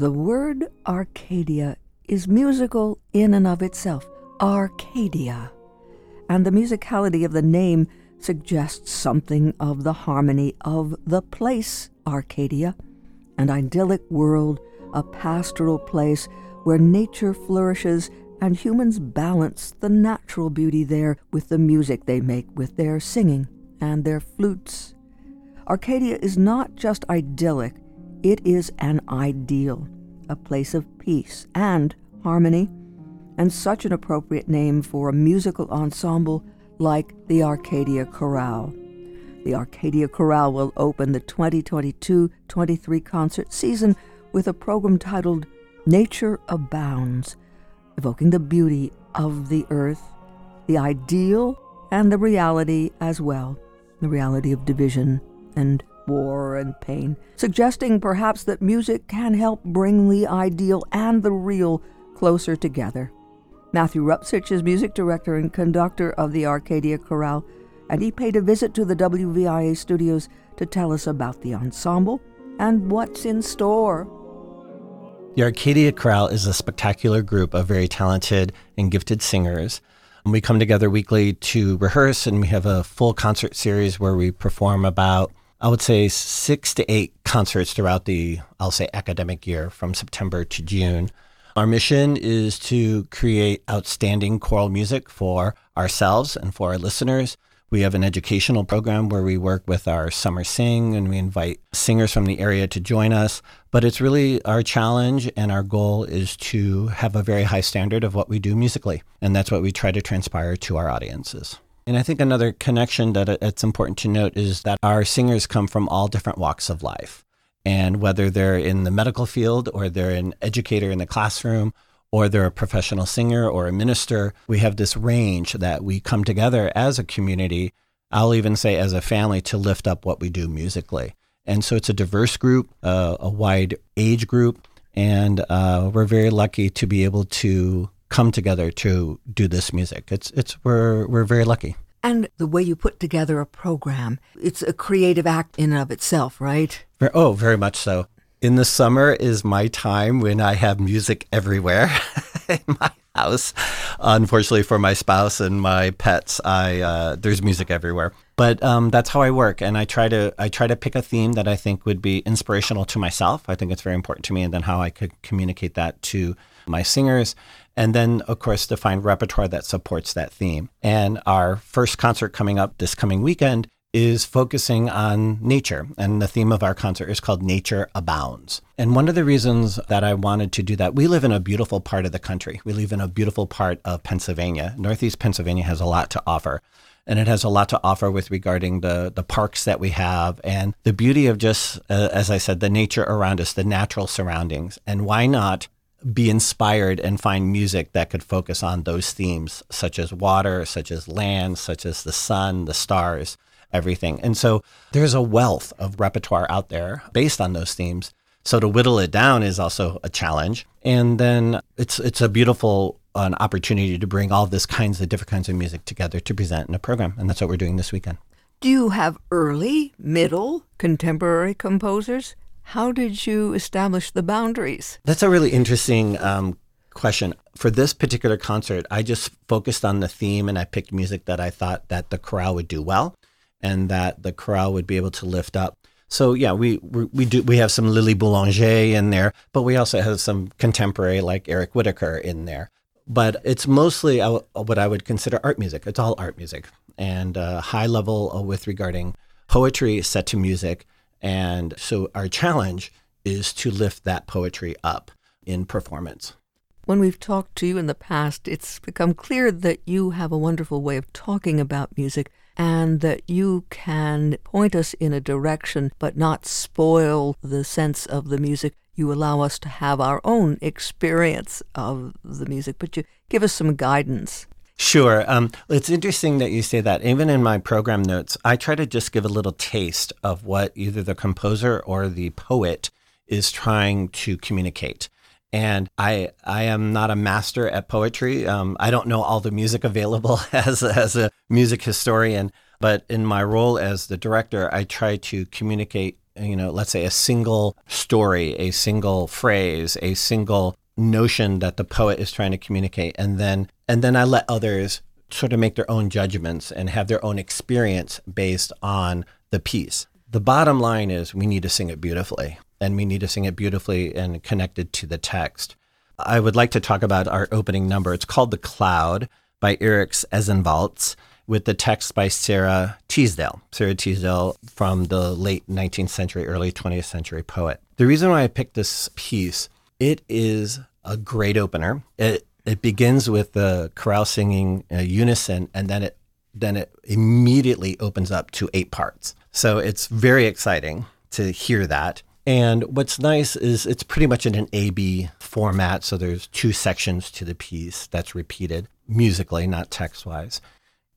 The word Arcadia is musical in and of itself. Arcadia. And the musicality of the name suggests something of the harmony of the place Arcadia, an idyllic world, a pastoral place where nature flourishes and humans balance the natural beauty there with the music they make with their singing and their flutes. Arcadia is not just idyllic, it is an ideal, a place of peace and harmony, and such an appropriate name for a musical ensemble like the Arcadia Chorale. The Arcadia Chorale will open the 2022 23 concert season with a program titled Nature Abounds, evoking the beauty of the earth, the ideal, and the reality as well the reality of division and war and pain, suggesting perhaps that music can help bring the ideal and the real closer together. Matthew Rupcich is music director and conductor of the Arcadia Chorale, and he paid a visit to the WVIA studios to tell us about the ensemble and what's in store. The Arcadia Chorale is a spectacular group of very talented and gifted singers. We come together weekly to rehearse, and we have a full concert series where we perform about, I would say, six to eight concerts throughout the, I'll say, academic year from September to June. Our mission is to create outstanding choral music for ourselves and for our listeners. We have an educational program where we work with our summer sing and we invite singers from the area to join us. But it's really our challenge and our goal is to have a very high standard of what we do musically. And that's what we try to transpire to our audiences. And I think another connection that it's important to note is that our singers come from all different walks of life. And whether they're in the medical field or they're an educator in the classroom or they're a professional singer or a minister, we have this range that we come together as a community. I'll even say as a family to lift up what we do musically. And so it's a diverse group, uh, a wide age group, and uh, we're very lucky to be able to come together to do this music. It's it's we're we're very lucky. And the way you put together a program, it's a creative act in and of itself, right? Oh, very much so. In the summer is my time when I have music everywhere my house. Unfortunately for my spouse and my pets, I uh, there's music everywhere. But um, that's how I work, and I try to I try to pick a theme that I think would be inspirational to myself. I think it's very important to me, and then how I could communicate that to my singers and then of course to find repertoire that supports that theme. And our first concert coming up this coming weekend is focusing on nature. And the theme of our concert is called Nature Abounds. And one of the reasons that I wanted to do that, we live in a beautiful part of the country. We live in a beautiful part of Pennsylvania. Northeast Pennsylvania has a lot to offer. And it has a lot to offer with regarding the, the parks that we have and the beauty of just, uh, as I said, the nature around us, the natural surroundings. And why not be inspired and find music that could focus on those themes, such as water, such as land, such as the sun, the stars, everything. And so there's a wealth of repertoire out there based on those themes. So to whittle it down is also a challenge. And then it's it's a beautiful an opportunity to bring all this kinds of different kinds of music together to present in a program. And that's what we're doing this weekend. Do you have early, middle, contemporary composers? How did you establish the boundaries? That's a really interesting um, question. For this particular concert, I just focused on the theme and I picked music that I thought that the chorale would do well and that the chorale would be able to lift up. So yeah, we we do we have some Lili Boulanger in there, but we also have some contemporary like Eric Whitacre in there. But it's mostly what I would consider art music. It's all art music and uh, high level uh, with regarding poetry set to music and so our challenge is to lift that poetry up in performance. When we've talked to you in the past, it's become clear that you have a wonderful way of talking about music and that you can point us in a direction but not spoil the sense of the music. You allow us to have our own experience of the music, but you give us some guidance. Sure. Um, it's interesting that you say that. Even in my program notes, I try to just give a little taste of what either the composer or the poet is trying to communicate. And I I am not a master at poetry. Um, I don't know all the music available as as a music historian, but in my role as the director, I try to communicate you know, let's say a single story, a single phrase, a single notion that the poet is trying to communicate and then and then I let others sort of make their own judgments and have their own experience based on the piece. The bottom line is we need to sing it beautifully and we need to sing it beautifully and connected to the text. I would like to talk about our opening number. It's called The Cloud by Erik Esenvalds with the text by Sara Teasdale. Sara Teasdale from the late 19th century, early 20th century poet. The reason why I picked this piece, it is a great opener. It it begins with the chorale singing uh, unison, and then it then it immediately opens up to eight parts. So it's very exciting to hear that. And what's nice is it's pretty much in an A B format. So there's two sections to the piece that's repeated musically, not text wise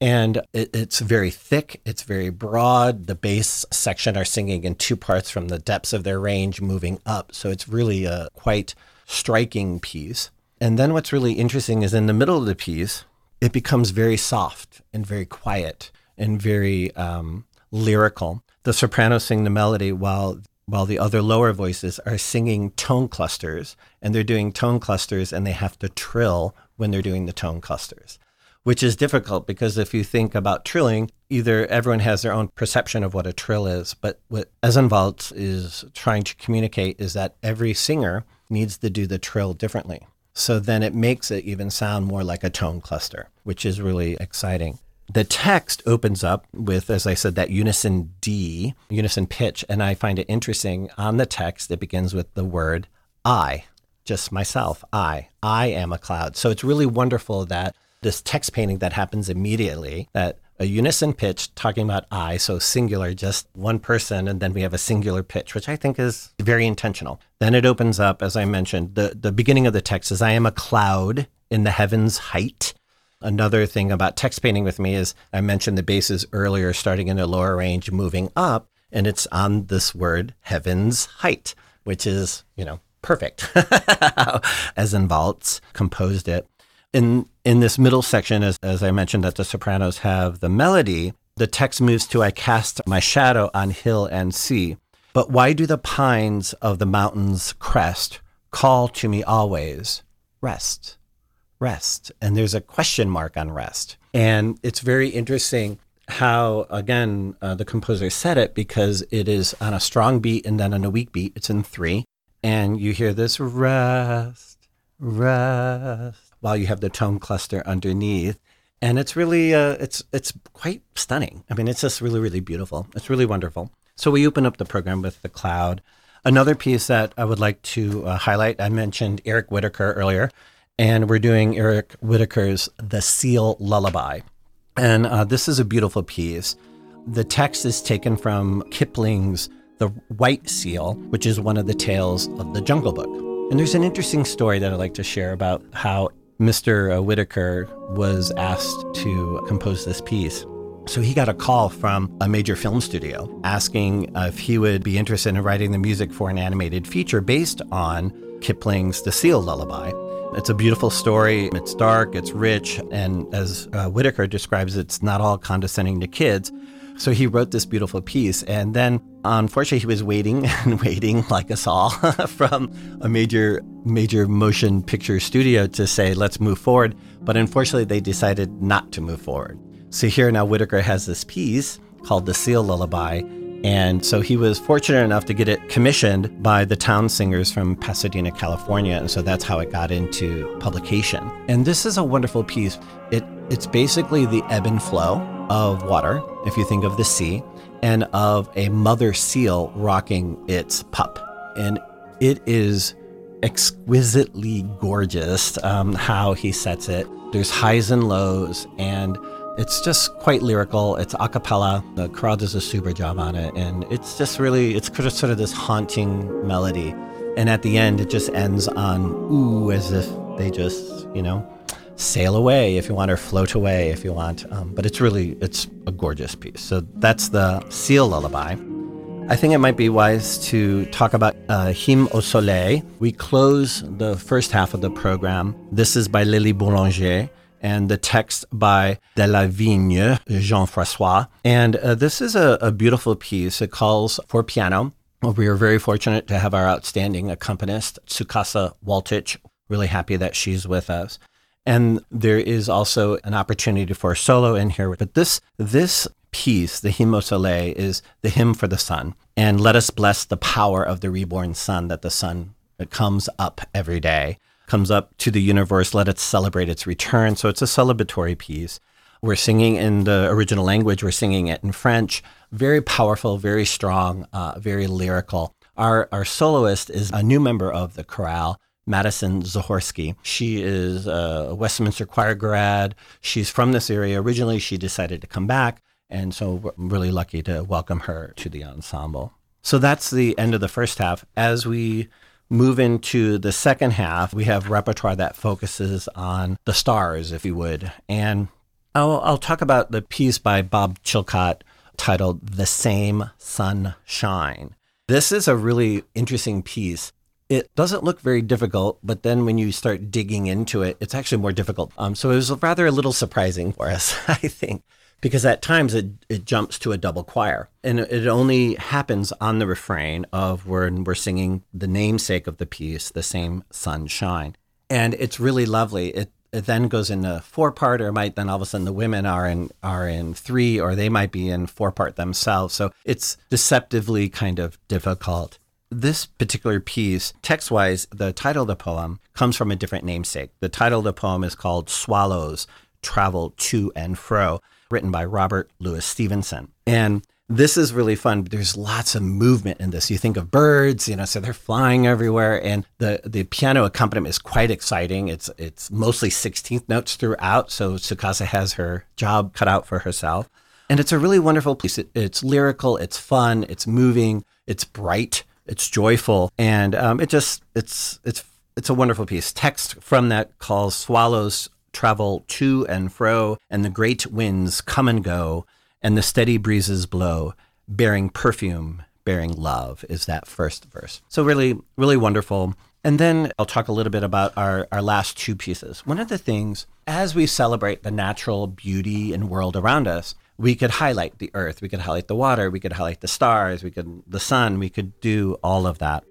and it, it's very thick it's very broad. The bass section are singing in two parts from the depths of their range moving up. So it's really a quite striking piece. And then what's really interesting is in the middle of the piece it becomes very soft and very quiet and very um, lyrical. The sopranos sing the melody while while the other lower voices are singing tone clusters and they're doing tone clusters and they have to trill when they're doing the tone clusters which is difficult because if you think about trilling, either everyone has their own perception of what a trill is, but what Esenvalds is trying to communicate is that every singer needs to do the trill differently. So then it makes it even sound more like a tone cluster, which is really exciting. The text opens up with, as I said, that unison D, unison pitch. And I find it interesting on the text, it begins with the word I, just myself, I. I am a cloud. So it's really wonderful that this text painting that happens immediately that a unison pitch talking about I, so singular, just one person, and then we have a singular pitch, which I think is very intentional. Then it opens up, as I mentioned, the, the beginning of the text is I am a cloud in the heaven's height. Another thing about text painting with me is I mentioned the basses earlier, starting in the lower range, moving up, and it's on this word heaven's height, which is, you know, perfect. as in Esenvalds composed it in in this middle section, as, as I mentioned, that the sopranos have the melody, the text moves to I cast my shadow on hill and sea. But why do the pines of the mountain's crest call to me always? Rest, rest. And there's a question mark on rest. And it's very interesting how, again, uh, the composer said it because it is on a strong beat and then on a weak beat. It's in three. And you hear this rest, rest while you have the tone cluster underneath. And it's really, uh, it's it's quite stunning. I mean, it's just really, really beautiful. It's really wonderful. So we open up the program with the cloud. Another piece that I would like to uh, highlight, I mentioned Eric Whitacre earlier, and we're doing Eric Whitacre's The Seal Lullaby. And uh, this is a beautiful piece. The text is taken from Kipling's The White Seal, which is one of the tales of the Jungle Book. And there's an interesting story that I'd like to share about how Mr. Uh, Whitacre was asked to compose this piece. So he got a call from a major film studio asking if he would be interested in writing the music for an animated feature based on Kipling's The Seal Lullaby. It's a beautiful story. It's dark, it's rich, and as uh, Whitacre describes, it's not all condescending to kids. So he wrote this beautiful piece. And then, unfortunately, he was waiting and waiting, like us all, from a major, major motion picture studio to say, let's move forward. But unfortunately, they decided not to move forward. So here now, Whitacre has this piece called The Seal Lullaby. And so he was fortunate enough to get it commissioned by the town singers from Pasadena, California. And so that's how it got into publication. And this is a wonderful piece. It, it's basically the ebb and flow of water, if you think of the sea, and of a mother seal rocking its pup. And it is exquisitely gorgeous um, how he sets it. There's highs and lows, and it's just quite lyrical. It's a cappella. The crowd does a super job on it, and it's just really, it's sort of this haunting melody. And at the end, it just ends on ooh, as if they just, you know, sail away if you want or float away if you want. Um, but it's really, it's a gorgeous piece. So that's the Seal Lullaby. I think it might be wise to talk about uh, Hymne au Soleil. We close the first half of the program. This is by Lili Boulanger and the text by Delavigne, Jean Francois. And uh, this is a, a beautiful piece. It calls for piano we are very fortunate to have our outstanding accompanist, Tsukasa Waltich. Really happy that she's with us. And there is also an opportunity for a solo in here. But this this piece, the hymn soleil, is the hymn for the sun. And let us bless the power of the reborn sun, that the sun comes up every day, comes up to the universe. Let it celebrate its return. So it's a celebratory piece. We're singing in the original language, we're singing it in French. Very powerful, very strong, uh, very lyrical. Our, our soloist is a new member of the chorale, Madison Zahorsky. She is a Westminster Choir grad. She's from this area. Originally, she decided to come back, and so I'm really lucky to welcome her to the ensemble. So that's the end of the first half. As we move into the second half, we have repertoire that focuses on the stars, if you would. And I'll, I'll talk about the piece by Bob Chilcott titled The Same Sunshine. This is a really interesting piece. It doesn't look very difficult, but then when you start digging into it, it's actually more difficult. Um, so it was rather a little surprising for us, I think, because at times it, it jumps to a double choir. And it only happens on the refrain of when we're singing the namesake of the piece, The Same sunshine And it's really lovely. It it then goes into four part, or might then all of a sudden the women are in are in three, or they might be in four part themselves. So it's deceptively kind of difficult. This particular piece, text wise, the title of the poem comes from a different namesake. The title of the poem is called Swallows Travel to and Fro, written by Robert Louis Stevenson. And this is really fun. There's lots of movement in this. You think of birds, you know, so they're flying everywhere, and the the piano accompaniment is quite exciting. It's it's mostly 16th notes throughout, so Tsukasa has her job cut out for herself, and it's a really wonderful piece. It, it's lyrical, it's fun, it's moving, it's bright, it's joyful, and um, it just it's it's it's a wonderful piece. Text from that calls swallows travel to and fro, and the great winds come and go and the steady breezes blow, bearing perfume, bearing love, is that first verse. So, really, really wonderful. And then I'll talk a little bit about our, our last two pieces. One of the things, as we celebrate the natural beauty and world around us, we could highlight the earth, we could highlight the water, we could highlight the stars, we could the sun, we could do all of that.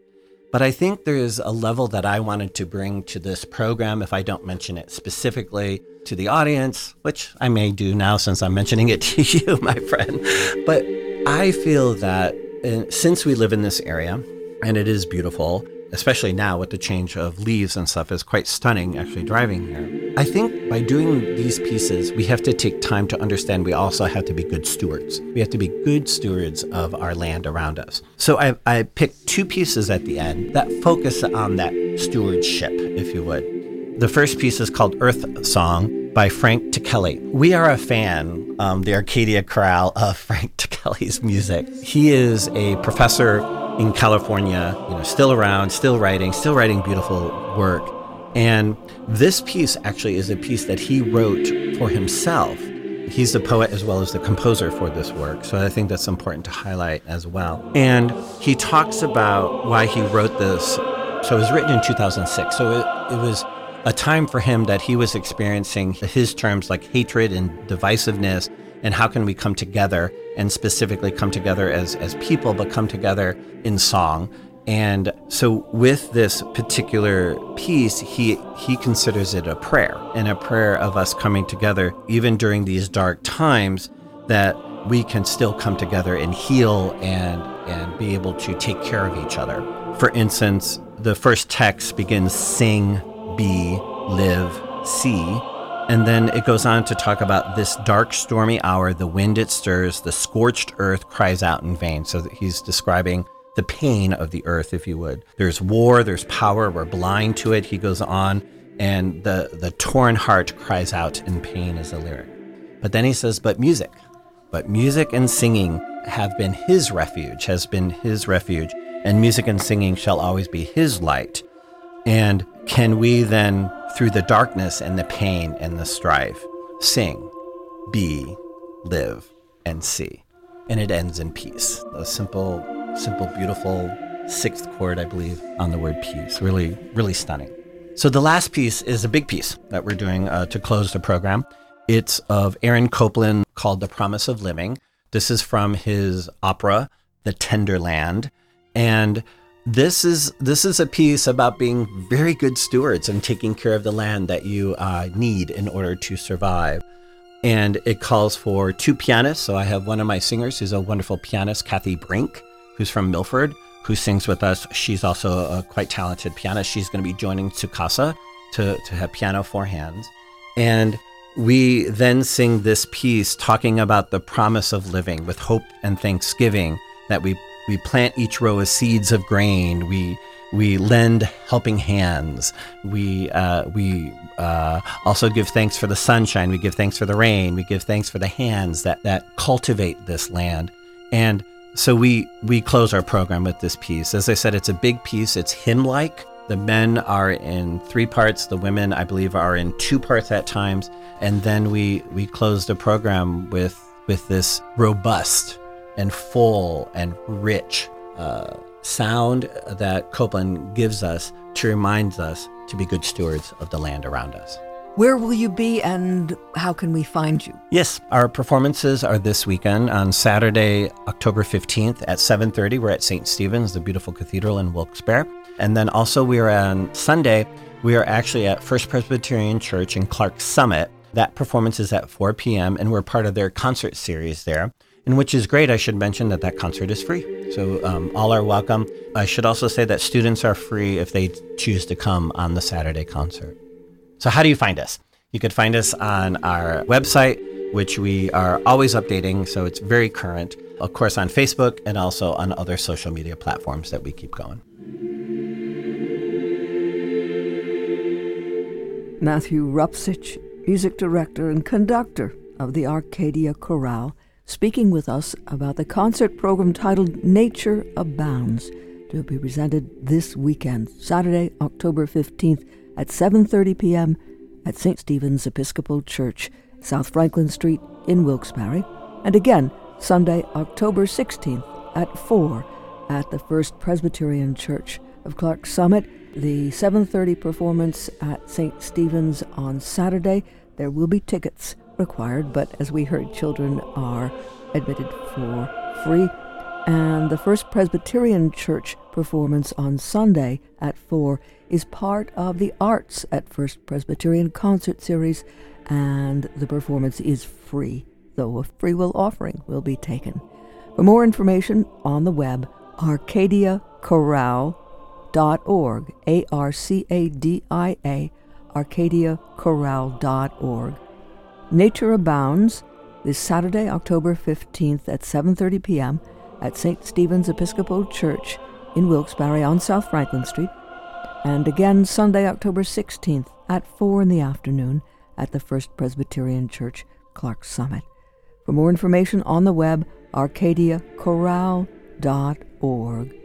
But I think there's a level that I wanted to bring to this program, if I don't mention it specifically to the audience, which I may do now since I'm mentioning it to you, my friend. But I feel that uh, since we live in this area and it is beautiful, especially now with the change of leaves and stuff, is quite stunning actually driving here. I think by doing these pieces, we have to take time to understand we also have to be good stewards. We have to be good stewards of our land around us. So I, I picked two pieces at the end that focus on that stewardship, if you would. The first piece is called Earth Song by Frank Ticheli. We are a fan, um, the Arcadia Chorale, of Frank Ticheli's music. He is a professor in California, you know, still around, still writing, still writing beautiful work. And this piece actually is a piece that he wrote for himself. He's the poet as well as the composer for this work, so I think that's important to highlight as well. And he talks about why he wrote this. So it was written in 2006. So it, it was a time for him that he was experiencing his terms like hatred and divisiveness and how can we come together and specifically come together as, as people, but come together in song. And so with this particular piece, he he considers it a prayer and a prayer of us coming together, even during these dark times, that we can still come together and heal and and be able to take care of each other. For instance, the first text begins sing, be, live, see and then it goes on to talk about this dark, stormy hour, the wind it stirs, the scorched earth cries out in vain. So he's describing the pain of the earth, if you would. There's war, there's power, we're blind to it. He goes on, and the, the torn heart cries out in pain is a lyric. But then he says, but music, but music and singing have been his refuge, has been his refuge, and music and singing shall always be his light. And can we then, through the darkness and the pain and the strife, sing, be, live, and see? And it ends in peace. A simple, simple, beautiful sixth chord, I believe, on the word peace. Really, really stunning. So the last piece is a big piece that we're doing uh, to close the program. It's of Aaron Copland called The Promise of Living. This is from his opera, The Tender Land. And this is this is a piece about being very good stewards and taking care of the land that you uh, need in order to survive. And it calls for two pianists. So I have one of my singers who's a wonderful pianist, Kathy Brink, who's from Milford, who sings with us. She's also a quite talented pianist. She's going to be joining Tsukasa to, to have piano four hands. And we then sing this piece talking about the promise of living with hope and thanksgiving that we we plant each row as seeds of grain. We we lend helping hands. We uh, we uh, also give thanks for the sunshine. We give thanks for the rain. We give thanks for the hands that that cultivate this land. And so we we close our program with this piece. As I said, it's a big piece. It's hymn-like. The men are in three parts. The women, I believe, are in two parts at times. And then we we close the program with with this robust and full and rich uh, sound that Copland gives us to remind us to be good stewards of the land around us. Where will you be and how can we find you? Yes, our performances are this weekend on Saturday, October 15th at 7:30. We're at St. Stephen's, the beautiful cathedral in Wilkes-Barre. And then also we are on Sunday, we are actually at First Presbyterian Church in Clarks Summit. That performance is at 4 p.m. and we're part of their concert series there and which is great. I should mention that that concert is free. So um, all are welcome. I should also say that students are free if they choose to come on the Saturday concert. So, how do you find us? You could find us on our website, which we are always updating, so it's very current. Of course, on Facebook and also on other social media platforms that we keep going. Matthew Rupsich, music director and conductor of the Arcadia Chorale speaking with us about the concert program titled Nature Abounds to be presented this weekend, Saturday, October 15th at 7:30 p.m. at St. Stephen's Episcopal Church, South Franklin Street in Wilkes-Barre, and again Sunday, October 16th at 4 at the First Presbyterian Church of Clarks Summit. The 7:30 performance at St. Stephen's on Saturday. There will be tickets required, but as we heard, children are admitted for free. And the First Presbyterian Church performance on Sunday at 4 is part of the Arts at First Presbyterian concert series, and the performance is free, though a free will offering will be taken. For more information on the web, arcadiachorale.org, A R C A D I A, arcadiachorale.org. Nature Abounds this Saturday, October 15th at 7:30 p.m. at St. Stephen's Episcopal Church in Wilkes-Barre on South Franklin Street, and again Sunday, October 16th at 4 in the afternoon at the First Presbyterian Church, Clarks Summit. For more information on the web, arcadiachorale.org.